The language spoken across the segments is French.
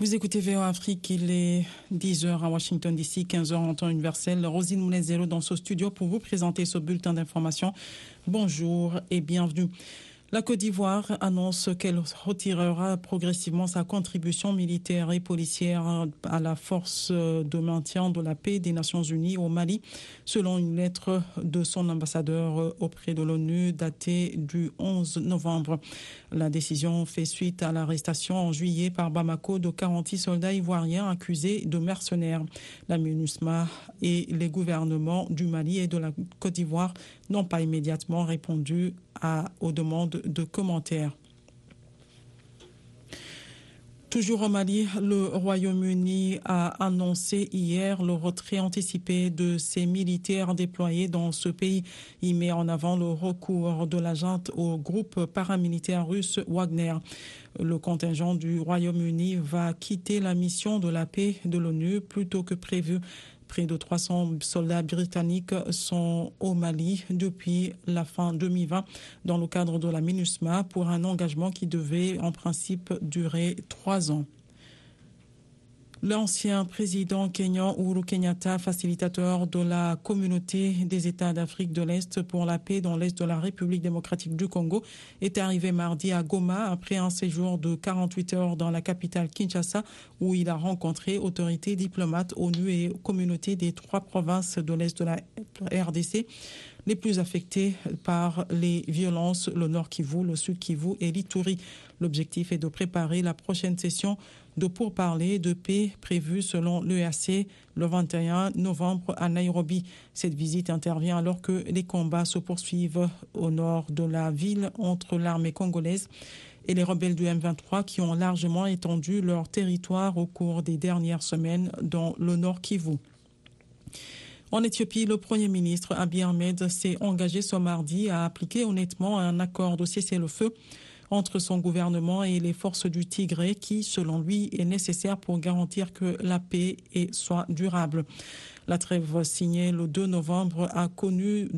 Vous écoutez VO Afrique, il est 10h à Washington DC, 15h en temps universel. Rosine Moulezero dans ce studio pour vous présenter ce bulletin d'information. Bonjour et bienvenue. La Côte d'Ivoire annonce qu'elle retirera progressivement sa contribution militaire et policière à la force de maintien de la paix des Nations Unies au Mali, selon une lettre de son ambassadeur auprès de l'ONU datée du 11 novembre. La décision fait suite à l'arrestation en juillet par Bamako de 40 soldats ivoiriens accusés de mercenaires. La MINUSMA et les gouvernements du Mali et de la Côte d'Ivoire n'ont pas immédiatement répondu à, aux demandes de commentaires. Toujours au Mali, le Royaume-Uni a annoncé hier le retrait anticipé de ses militaires déployés dans ce pays. Il met en avant le recours de la junte au groupe paramilitaire russe Wagner. Le contingent du Royaume-Uni va quitter la mission de la paix de l'ONU plus tôt que prévu. Près de 300 soldats britanniques sont au Mali depuis la fin 2020 dans le cadre de la MINUSMA pour un engagement qui devait en principe durer trois ans. L'ancien président kenyan Uhuru Kenyatta, facilitateur de la communauté des États d'Afrique de l'Est pour la paix dans l'Est de la République démocratique du Congo, est arrivé mardi à Goma après un séjour de 48 heures dans la capitale Kinshasa où il a rencontré autorités diplomates, ONU et communautés des trois provinces de l'Est de la RDC les plus affectés par les violences, le Nord Kivu, le Sud Kivu et l'Ituri. L'objectif est de préparer la prochaine session de pourparlers de paix prévue selon l'EAC le 21 novembre à Nairobi. Cette visite intervient alors que les combats se poursuivent au nord de la ville entre l'armée congolaise et les rebelles du M23 qui ont largement étendu leur territoire au cours des dernières semaines dans le Nord Kivu. En Éthiopie, le Premier ministre Abiy Ahmed s'est engagé ce mardi à appliquer honnêtement un accord de cessez-le-feu entre son gouvernement et les forces du Tigré qui, selon lui, est nécessaire pour garantir que la paix soit durable. La trêve signée le 2 novembre a, a, convenu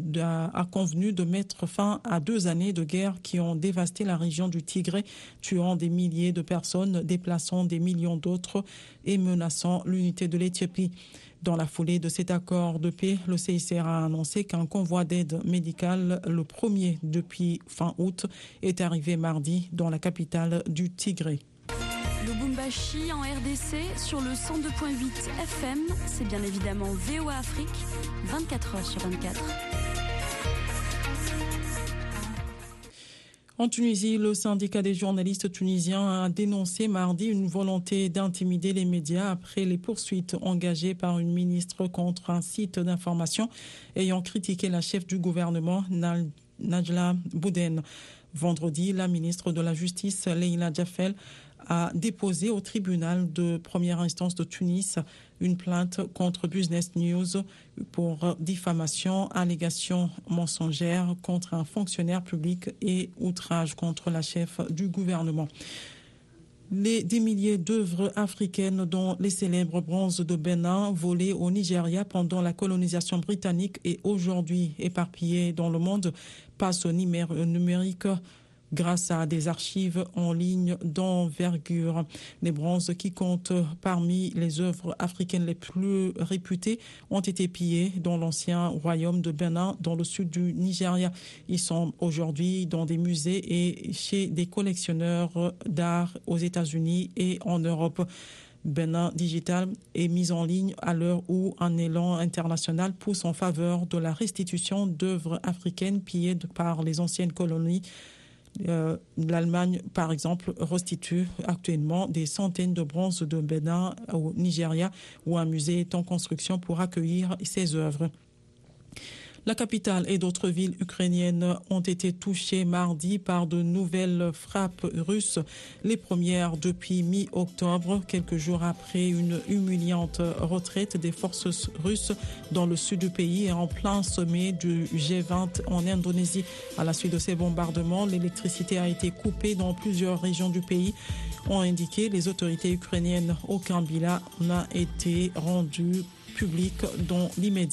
de mettre fin à deux années de guerre qui ont dévasté la région du Tigré, tuant des milliers de personnes, déplaçant des millions d'autres et menaçant l'unité de l'Éthiopie. Dans la foulée de cet accord de paix, le CICR a annoncé qu'un convoi d'aide médicale, le premier depuis fin août, est arrivé mardi dans la capitale du Tigré. Le Bumbashi en RDC sur le 102.8 FM, c'est bien évidemment VOA Afrique, 24 heures sur 24. En Tunisie, le syndicat des journalistes tunisiens a dénoncé mardi une volonté d'intimider les médias après les poursuites engagées par une ministre contre un site d'information ayant critiqué la chef du gouvernement, Najla Bouden. Vendredi, la ministre de la Justice, Leila Jaffel, a déposé au tribunal de première instance de Tunis une plainte contre Business News pour diffamation, allégation mensongère contre un fonctionnaire public et outrage contre la chef du gouvernement. Les, des milliers d'œuvres africaines, dont les célèbres bronzes de Bénin volés au Nigeria pendant la colonisation britannique et aujourd'hui éparpillées dans le monde, passent au numérique grâce à des archives en ligne d'envergure. Les bronzes qui comptent parmi les œuvres africaines les plus réputées ont été pillés dans l'ancien royaume de Bénin, dans le sud du Nigeria. Ils sont aujourd'hui dans des musées et chez des collectionneurs d'art aux États-Unis et en Europe. Bénin Digital est mise en ligne à l'heure où un élan international pousse en faveur de la restitution d'œuvres africaines pillées par les anciennes colonies euh, L'Allemagne, par exemple, restitue actuellement des centaines de bronzes de Bénin au Nigeria, où un musée est en construction pour accueillir ces œuvres. La capitale et d'autres villes ukrainiennes ont été touchées mardi par de nouvelles frappes russes, les premières depuis mi-octobre, quelques jours après une humiliante retraite des forces russes dans le sud du pays et en plein sommet du G20 en Indonésie. À la suite de ces bombardements, l'électricité a été coupée dans plusieurs régions du pays ont indiqué les autorités ukrainiennes. Aucun bilan n'a été rendu public dans l'immédiat.